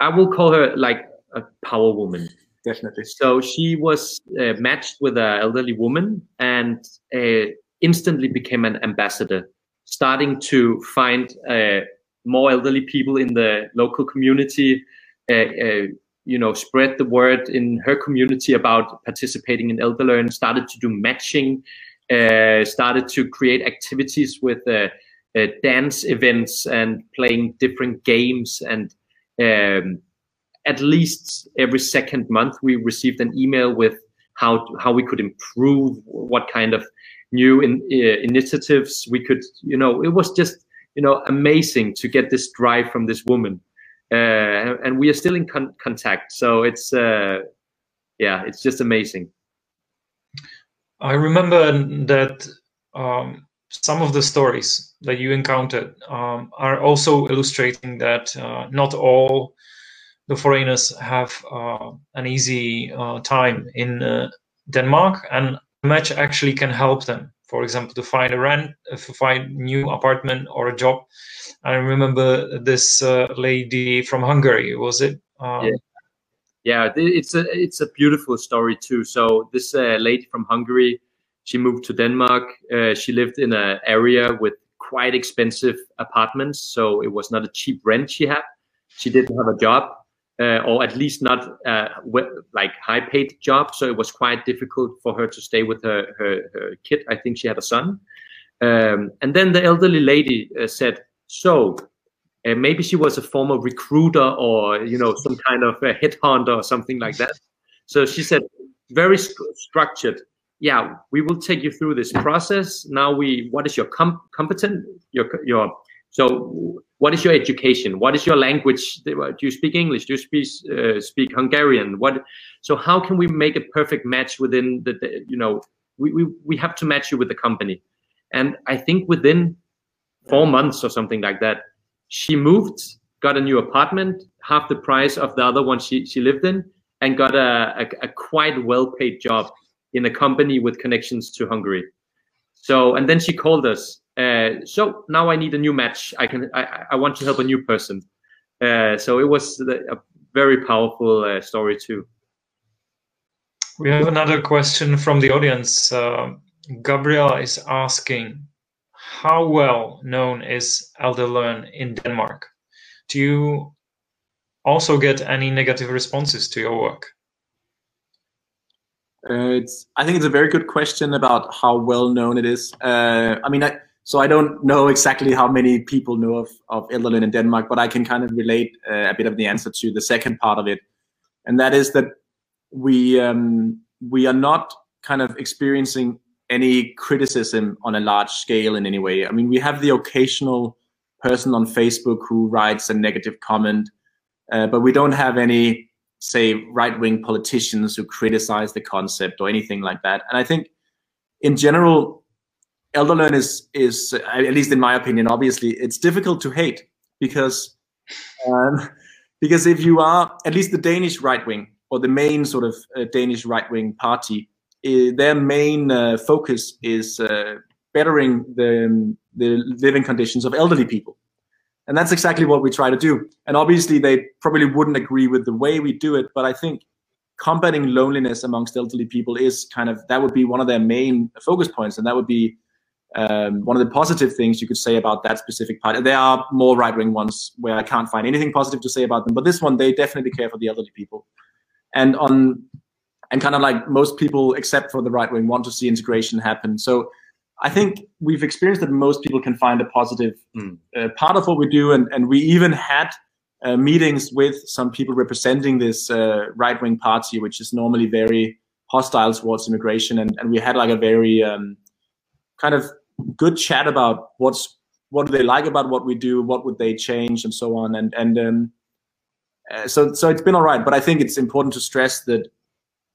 I will call her like a power woman. Definitely. So she was uh, matched with an elderly woman and uh, instantly became an ambassador, starting to find uh, more elderly people in the local community. Uh, uh, you know, spread the word in her community about participating in ElderLearn. Started to do matching. Uh, started to create activities with dance events and playing different games and. Um, at least every second month we received an email with how how we could improve what kind of new in, uh, initiatives we could you know it was just you know amazing to get this drive from this woman. Uh, and we are still in con- contact. So it's uh, yeah it's just amazing. I remember that um, some of the stories that you encountered um, are also illustrating that uh, not all the foreigners have uh, an easy uh, time in uh, Denmark, and match actually can help them. For example, to find a rent, uh, to find new apartment or a job. I remember this uh, lady from Hungary. Was it? Um, yeah. yeah, it's a it's a beautiful story too. So this lady from Hungary she moved to Denmark. Uh, she lived in an area with quite expensive apartments, so it was not a cheap rent she had. She didn't have a job, uh, or at least not uh, like high paid job. So it was quite difficult for her to stay with her, her, her kid. I think she had a son. Um, and then the elderly lady uh, said, so uh, maybe she was a former recruiter or, you know, some kind of a headhunter or something like that. So she said, very st structured yeah, we will take you through this process. Now we, what is your com competent, your, your, so what is your education? What is your language? Do you speak English? Do you speak, uh, speak Hungarian? What, so how can we make a perfect match within the, the, you know, we, we, we have to match you with the company. And I think within four months or something like that, she moved, got a new apartment, half the price of the other one she, she lived in, and got a, a, a quite well paid job in a company with connections to Hungary. So, and then she called us. Uh, so now I need a new match. I can, I, I want to help a new person. Uh, so it was a very powerful uh, story too. We have another question from the audience. Uh, Gabriela is asking, how well known is Elderlearn in Denmark? Do you also get any negative responses to your work? Uh, it's. I think it's a very good question about how well known it is. Uh, I mean, I, so I don't know exactly how many people know of of Elderlearn in Denmark, but I can kind of relate uh, a bit of the answer to the second part of it, and that is that we um, we are not kind of experiencing any criticism on a large scale in any way. I mean, we have the occasional person on Facebook who writes a negative comment, uh, but we don't have any say right-wing politicians who criticize the concept or anything like that. And I think in general, Elderlearn is is at least in my opinion, obviously it's difficult to hate because um, because if you are at least the Danish right wing or the main sort of uh, Danish right wing party, uh, their main uh, focus is uh, bettering the the living conditions of elderly people. And that's exactly what we try to do. And obviously, they probably wouldn't agree with the way we do it, but I think combating loneliness amongst elderly people is kind of that would be one of their main focus points, and that would be um, one of the positive things you could say about that specific party. There are more right wing ones where I can't find anything positive to say about them, but this one they definitely care for the elderly people, and on and kind of like most people except for the right wing want to see integration happen. So I think we've experienced that most people can find a positive mm. uh, part of what we do, and, and we even had uh, meetings with some people representing this uh, right wing party, which is normally very hostile towards immigration, and, and we had like a very um, kind of good chat about what's what do they like about what we do, what would they change, and so on, and and um, uh, so so it's been all right. But I think it's important to stress that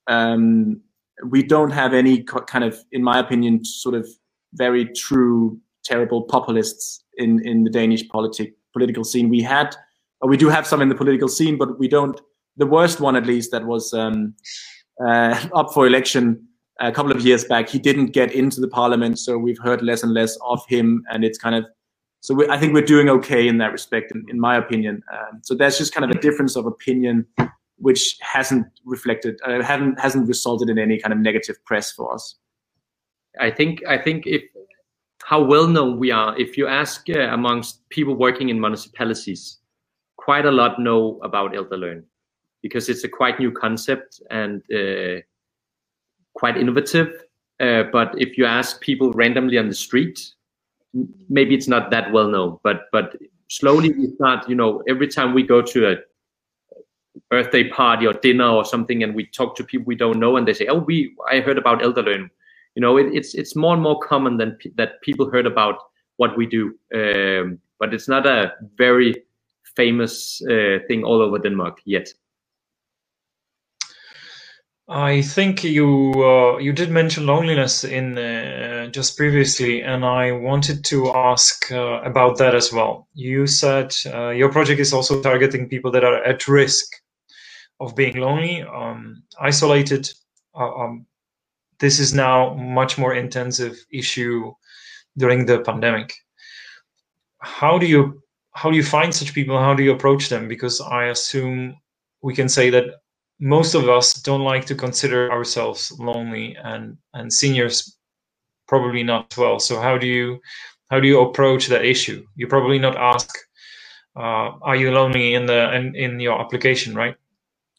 um, we don't have any kind of, in my opinion, sort of very true terrible populists in in the Danish politic political scene. We had, or we do have some in the political scene, but we don't. The worst one, at least, that was um, uh, up for election a couple of years back. He didn't get into the parliament, so we've heard less and less of him, and it's kind of. So we, I think we're doing okay in that respect, in, in my opinion. Um, so there's just kind of a difference of opinion, which hasn't reflected, uh, haven't hasn't resulted in any kind of negative press for us. I think I think if how well known we are, if you ask uh, amongst people working in municipalities, quite a lot know about Elderlearn because it's a quite new concept and uh, quite innovative. Uh, but if you ask people randomly on the street, maybe it's not that well known. But but slowly we start. You know, every time we go to a birthday party or dinner or something, and we talk to people we don't know, and they say, "Oh, we I heard about Elderlearn." you know it, it's it's more and more common than that people heard about what we do um, but it's not a very famous uh, thing all over denmark yet I think you uh, you did mention loneliness in uh, just previously, and I wanted to ask uh, about that as well. You said uh, your project is also targeting people that are at risk of being lonely, um, isolated. Uh, um, this is now much more intensive issue during the pandemic. How do you how do you find such people? How do you approach them? Because I assume we can say that most of us don't like to consider ourselves lonely and and seniors probably not well. So how do you how do you approach that issue? You probably not ask uh, are you lonely in the in, in your application right?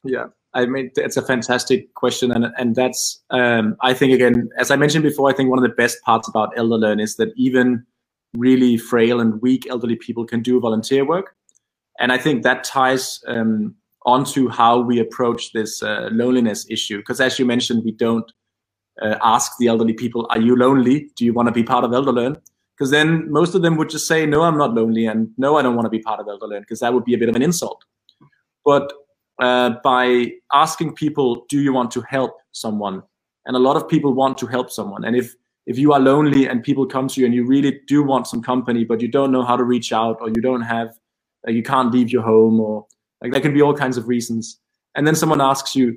Yeah. I mean it's a fantastic question and and that's um, i think again as i mentioned before i think one of the best parts about elderlearn is that even really frail and weak elderly people can do volunteer work. And i think that ties um, onto how we approach this uh, loneliness issue. Because as you mentioned, we don't uh, ask the elderly people, "Are you lonely? Do you want to be part of ElderLearn?" Because then most of them would just say, "No, I'm not lonely," and "No, I don't want to be part of ElderLearn," because that would be a bit of an insult. But uh, by asking people, "Do you want to help someone?" and a lot of people want to help someone, and if if you are lonely and people come to you and you really do want some company, but you don't know how to reach out, or you don't have, uh, you can't leave your home, or like there can be all kinds of reasons. And then someone asks you,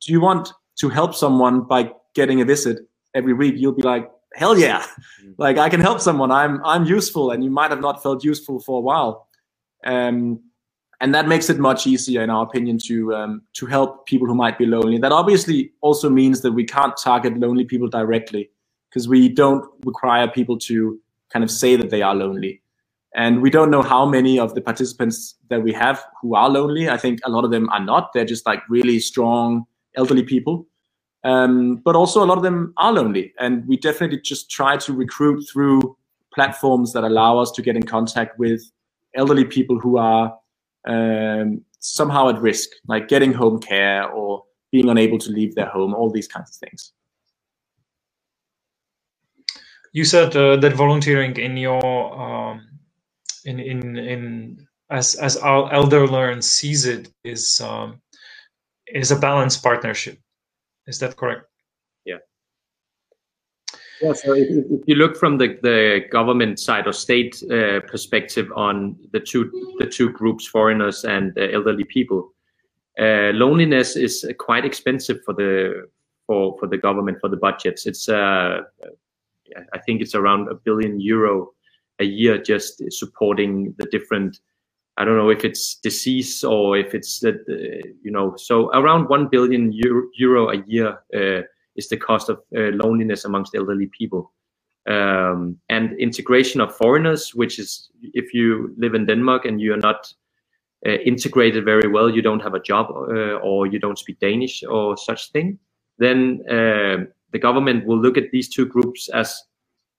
do you want to help someone by getting a visit every week? You'll be like, hell yeah. Mm-hmm. Like I can help someone. I'm I'm useful. And you might have not felt useful for a while. Um, and that makes it much easier, in our opinion, to um, to help people who might be lonely. That obviously also means that we can't target lonely people directly because we don't require people to kind of say that they are lonely. And we don't know how many of the participants that we have who are lonely. I think a lot of them are not. They're just like really strong elderly people. Um, but also a lot of them are lonely. And we definitely just try to recruit through platforms that allow us to get in contact with elderly people who are um, somehow at risk, like getting home care or being unable to leave their home, all these kinds of things. You said uh, that volunteering in your um, in in in as as our ElderLearn sees it is um, is a balanced partnership. Is that correct? Yeah. Yeah. So if, if you look from the, the government side or state uh, perspective on the two the two groups, foreigners and uh, elderly people, uh, loneliness is quite expensive for the for for the government for the budgets. It's uh, I think it's around a billion euro a year just supporting the different I don't know if it's disease or if it's that uh, you know. So around one billion euro, euro a year uh, is the cost of uh, loneliness amongst elderly people, um, and integration of foreigners, which is if you live in Denmark and you are not uh, integrated very well, you don't have a job uh, or you don't speak Danish or such thing, then uh, the government will look at these two groups as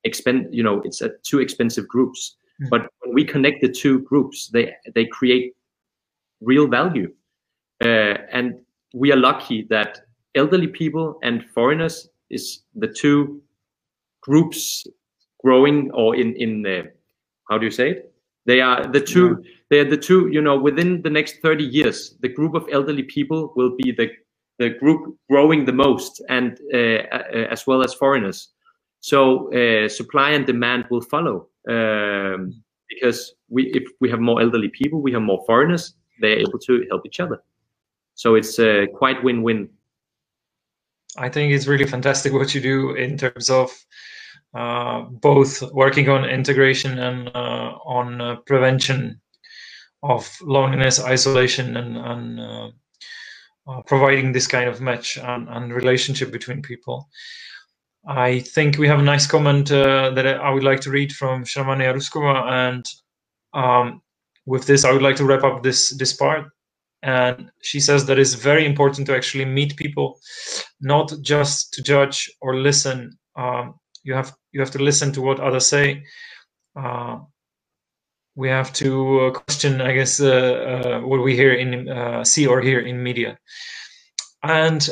expend you know it's a two expensive groups mm. but when we connect the two groups they they create real value uh, and we are lucky that elderly people and foreigners is the two groups growing or in in the how do you say it they are the two yeah. they are the two you know within the next 30 years the group of elderly people will be the the group growing the most and uh, uh, as well as foreigners so uh, supply and demand will follow um, because we, if we have more elderly people, we have more foreigners. They're able to help each other. So it's uh, quite win-win. I think it's really fantastic what you do in terms of uh, both working on integration and uh, on uh, prevention of loneliness, isolation, and, and uh, uh, providing this kind of match and, and relationship between people. I think we have a nice comment uh, that I would like to read from Shramania Ruskova, and um, with this, I would like to wrap up this this part. And she says that it's very important to actually meet people, not just to judge or listen. Um, you have you have to listen to what others say. Uh, we have to uh, question, I guess, uh, uh, what we hear in uh, see or hear in media, and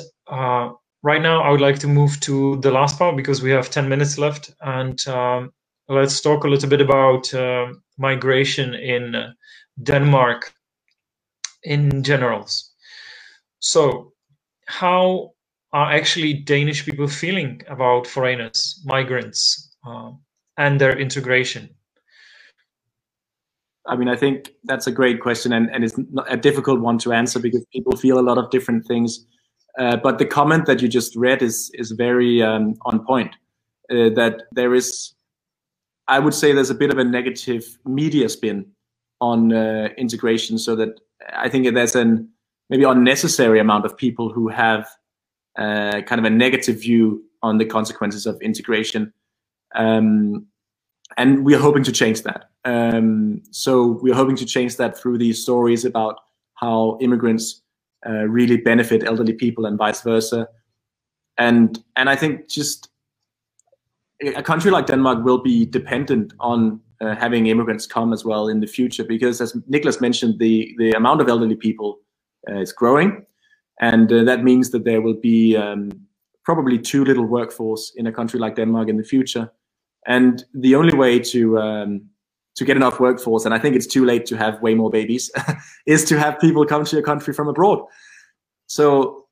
right now I would like to move to the last part because we have 10 minutes left and um, let's talk a little bit about uh, migration in Denmark in generals. So how are actually Danish people feeling about foreigners, migrants, uh, and their integration? I mean, I think that's a great question, and, and it's a difficult one to answer because people feel a lot of different things. Uh, but the comment that you just read is is very um, on point. Uh, that there is, I would say, there's a bit of a negative media spin on uh, integration, so that I think there's an maybe unnecessary amount of people who have uh, kind of a negative view on the consequences of integration. Um, and we are hoping to change that. Um, so we are hoping to change that through these stories about how immigrants uh, really benefit elderly people and vice versa. And and I think just a country like Denmark will be dependent on uh, having immigrants come as well in the future because, as Nicklas mentioned, the the amount of elderly people uh, is growing, and uh, that means that there will be um, probably too little workforce in a country like Denmark in the future. And the only way to um, to get enough workforce, and I think it's too late to have way more babies, is to have people come to your country from abroad. So,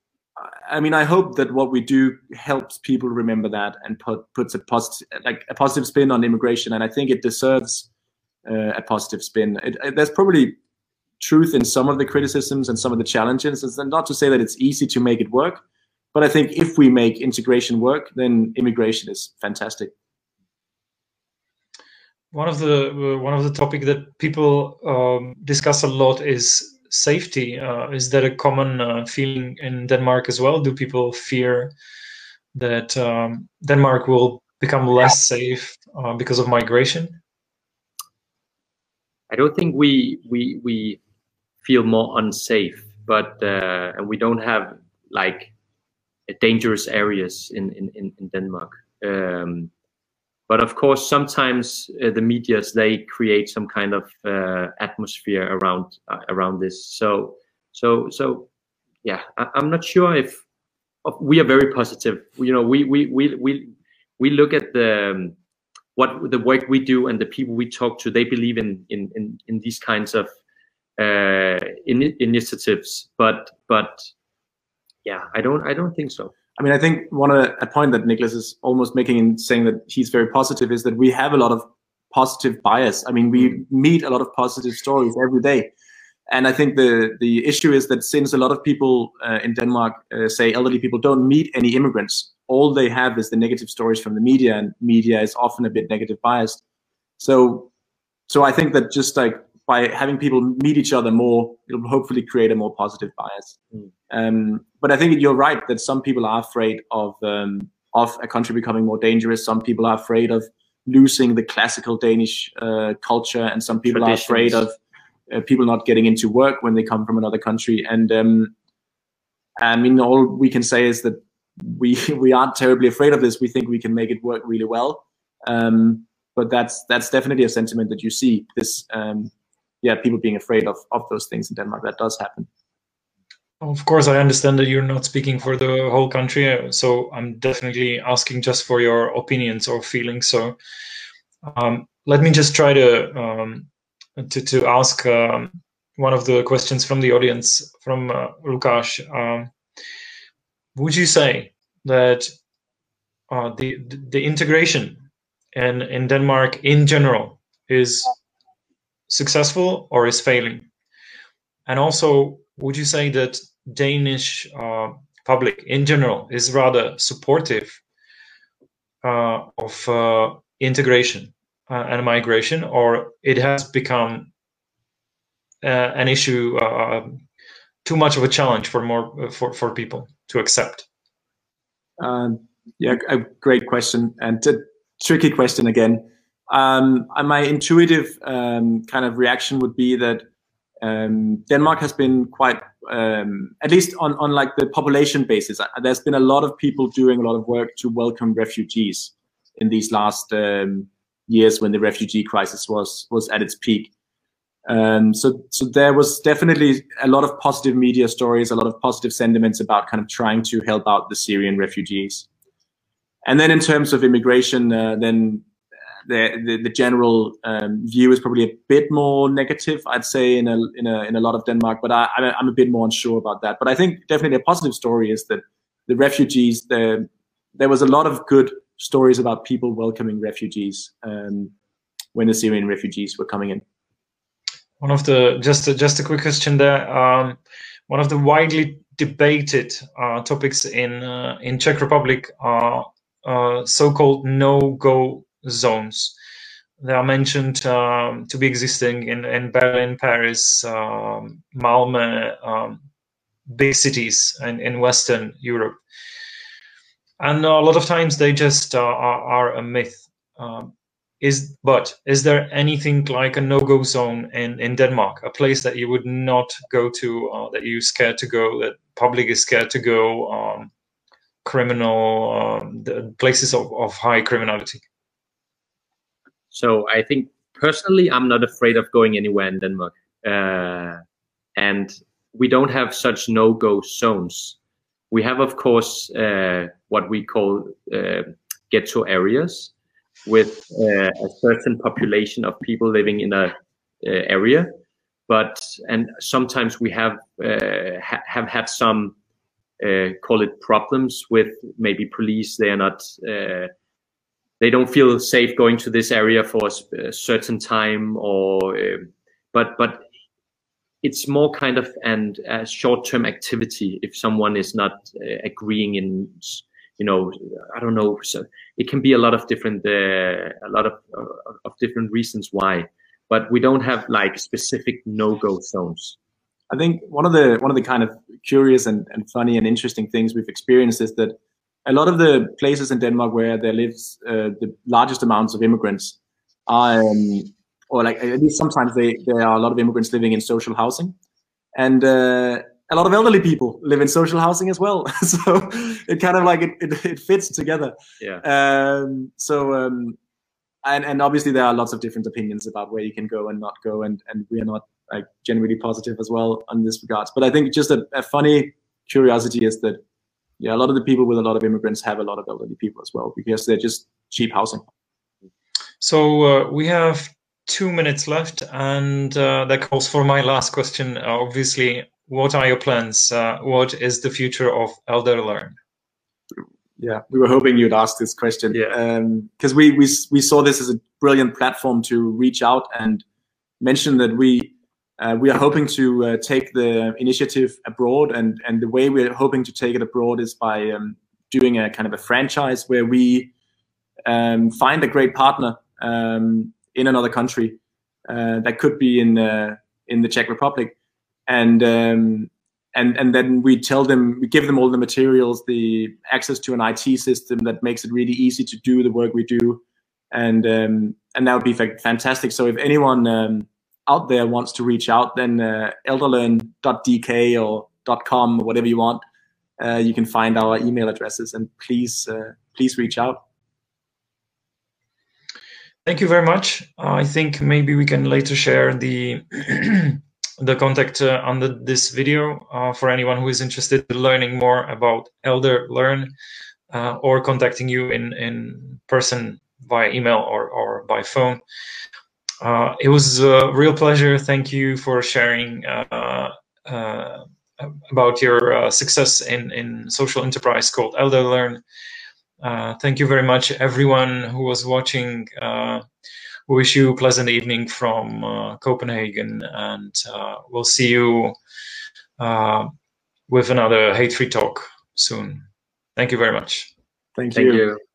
I mean, I hope that what we do helps people remember that and put puts a positive like a positive spin on immigration, and I think it deserves uh, a positive spin. It, it, there's probably truth in some of the criticisms and some of the challenges. and not to say that it's easy to make it work, but I think if we make integration work, then immigration is fantastic one of the uh, one of the topic that people um, discuss a lot is safety. Uh, is that a common uh, feeling in Denmark as well? Do people fear that um, Denmark will become less safe uh, because of migration? I don't think we we we feel more unsafe, but uh, and we don't have like dangerous areas in in in Denmark. Um, but of course, sometimes uh, the media's they create some kind of uh, atmosphere around uh, around this. So so so yeah, I, am not sure if, if, we are very positive. You know, we we we we we look at the um, what the work we do and the people we talk to. They believe in in in, in these kinds of uh, in, initiatives, but but yeah, I don't I don't think so. I mean, I think one a, a point that Nicklas is almost making in saying that he's very positive is that we have a lot of positive bias. I mean, we mm. meet a lot of positive stories every day. And I think the, the issue is that since a lot of people uh, in Denmark uh, say elderly people don't meet any immigrants, all they have is the negative stories from the media, and media is often a bit negative biased. So, so I think that just like by having people meet each other more, it'll hopefully create a more positive bias. Mm. Um, but I think you're right that some people are afraid of um, of a country becoming more dangerous. Some people are afraid of losing the classical Danish uh, culture, and some people are afraid of uh, people not getting into work when they come from another country. And um, I mean, all we can say is that we we aren't terribly afraid of this. We think we can make it work really well. Um, but that's that's definitely a sentiment that you see. This um, yeah, people being afraid of of those things in Denmark. That does happen. Of course, I understand that you're not speaking for the whole country, so I'm definitely asking just for your opinions or feelings. So um, let me just try to um, to, to ask um, one of the questions from the audience from uh, Lukash. Um, would you say that uh, the the integration in in Denmark in general is successful or is failing? And also, would you say that Danish uh, public in general is rather supportive uh, of uh, integration uh, and migration, or it has become uh, an issue, uh, too much of a challenge for more for, for people to accept? Um, yeah, a great question and a tricky question again. Um, my intuitive um, kind of reaction would be that um, Denmark has been quite, um, at least on, on like the population basis, uh, there's been a lot of people doing a lot of work to welcome refugees in these last um, years when the refugee crisis was was at its peak. Um, so, so there was definitely a lot of positive media stories, a lot of positive sentiments about kind of trying to help out the Syrian refugees. And then in terms of immigration, uh, then the, the, the general um, view is probably a bit more negative, I'd say, in a in a in a lot of Denmark. But I, I'm a bit more unsure about that. But I think definitely a positive story is that the refugees. The, there was a lot of good stories about people welcoming refugees um, when the Syrian refugees were coming in. One of the just a, just a quick question there. Um, one of the widely debated uh, topics in uh, in Czech Republic are uh, so-called no-go zones. They are mentioned um, to be existing in, in Berlin, Paris, um, Malmö, um, big cities in, in Western Europe. And a lot of times they just uh, are, are, a myth. Um, is but is there anything like a no-go zone in, in Denmark, a place that you would not go to, uh, that you're scared to go, that public is scared to go, um, criminal um, places of, of high criminality? So I think personally, I'm not afraid of going anywhere in Denmark. Uh, and we don't have such no-go zones. We have, of course, uh, what we call uh, ghetto areas with uh, a certain population of people living in a uh, area. But and sometimes we have uh, ha have had some call it problems with maybe police. They are not they don't feel safe going to this area for a, certain time or uh, but but it's more kind of an a short-term activity if someone is not uh, agreeing in you know i don't know so it can be a lot of different uh, a lot of uh, of different reasons why but we don't have like specific no-go zones. I think one of the one of the kind of curious and, and funny and interesting things we've experienced is that a lot of the places in Denmark where there lives uh, the largest amounts of immigrants are, um, or like at least sometimes they, there are a lot of immigrants living in social housing, and uh, a lot of elderly people live in social housing as well. so it kind of like it, it, it fits together. Yeah. Um, so um, and and obviously there are lots of different opinions about where you can go and not go, and and we are not like generally positive as well on this regards. But I think just a, a funny curiosity is that yeah, a lot of the people with a lot of immigrants have a lot of elderly people as well because they're just cheap housing. So uh, we have two minutes left, and uh, that calls for my last question. Uh, obviously, what are your plans? Uh, what is the future of Elder Learn? Yeah, we were hoping you'd ask this question. Yeah, because um, we, we we saw this as a brilliant platform to reach out and mention that we uh, we are hoping to uh, take the initiative abroad, and and the way we're hoping to take it abroad is by um, doing a kind of a franchise where we um, find a great partner um, in another country uh, that could be in uh, in the Czech Republic, and um, and and then we tell them we give them all the materials, the access to an IT system that makes it really easy to do the work we do, and um, and that would be fantastic. So if anyone um, out there wants to reach out, then uh, elderlearn.dk or .com or whatever you want, uh, you can find our email addresses and please uh, please reach out. Thank you very much. I think maybe we can later share the the contact uh, under this video uh, for anyone who is interested in learning more about Elder Learn uh, or contacting you in in person via email or or by phone. Uh, it was a real pleasure. Thank you for sharing uh, uh, about your uh, success in, in social enterprise called Elder Learn. Uh, thank you very much, everyone who was watching. we wish you a pleasant evening from Copenhagen, and we'll see you with another hate-free talk soon. Thank you very much. Thank you. Thank you.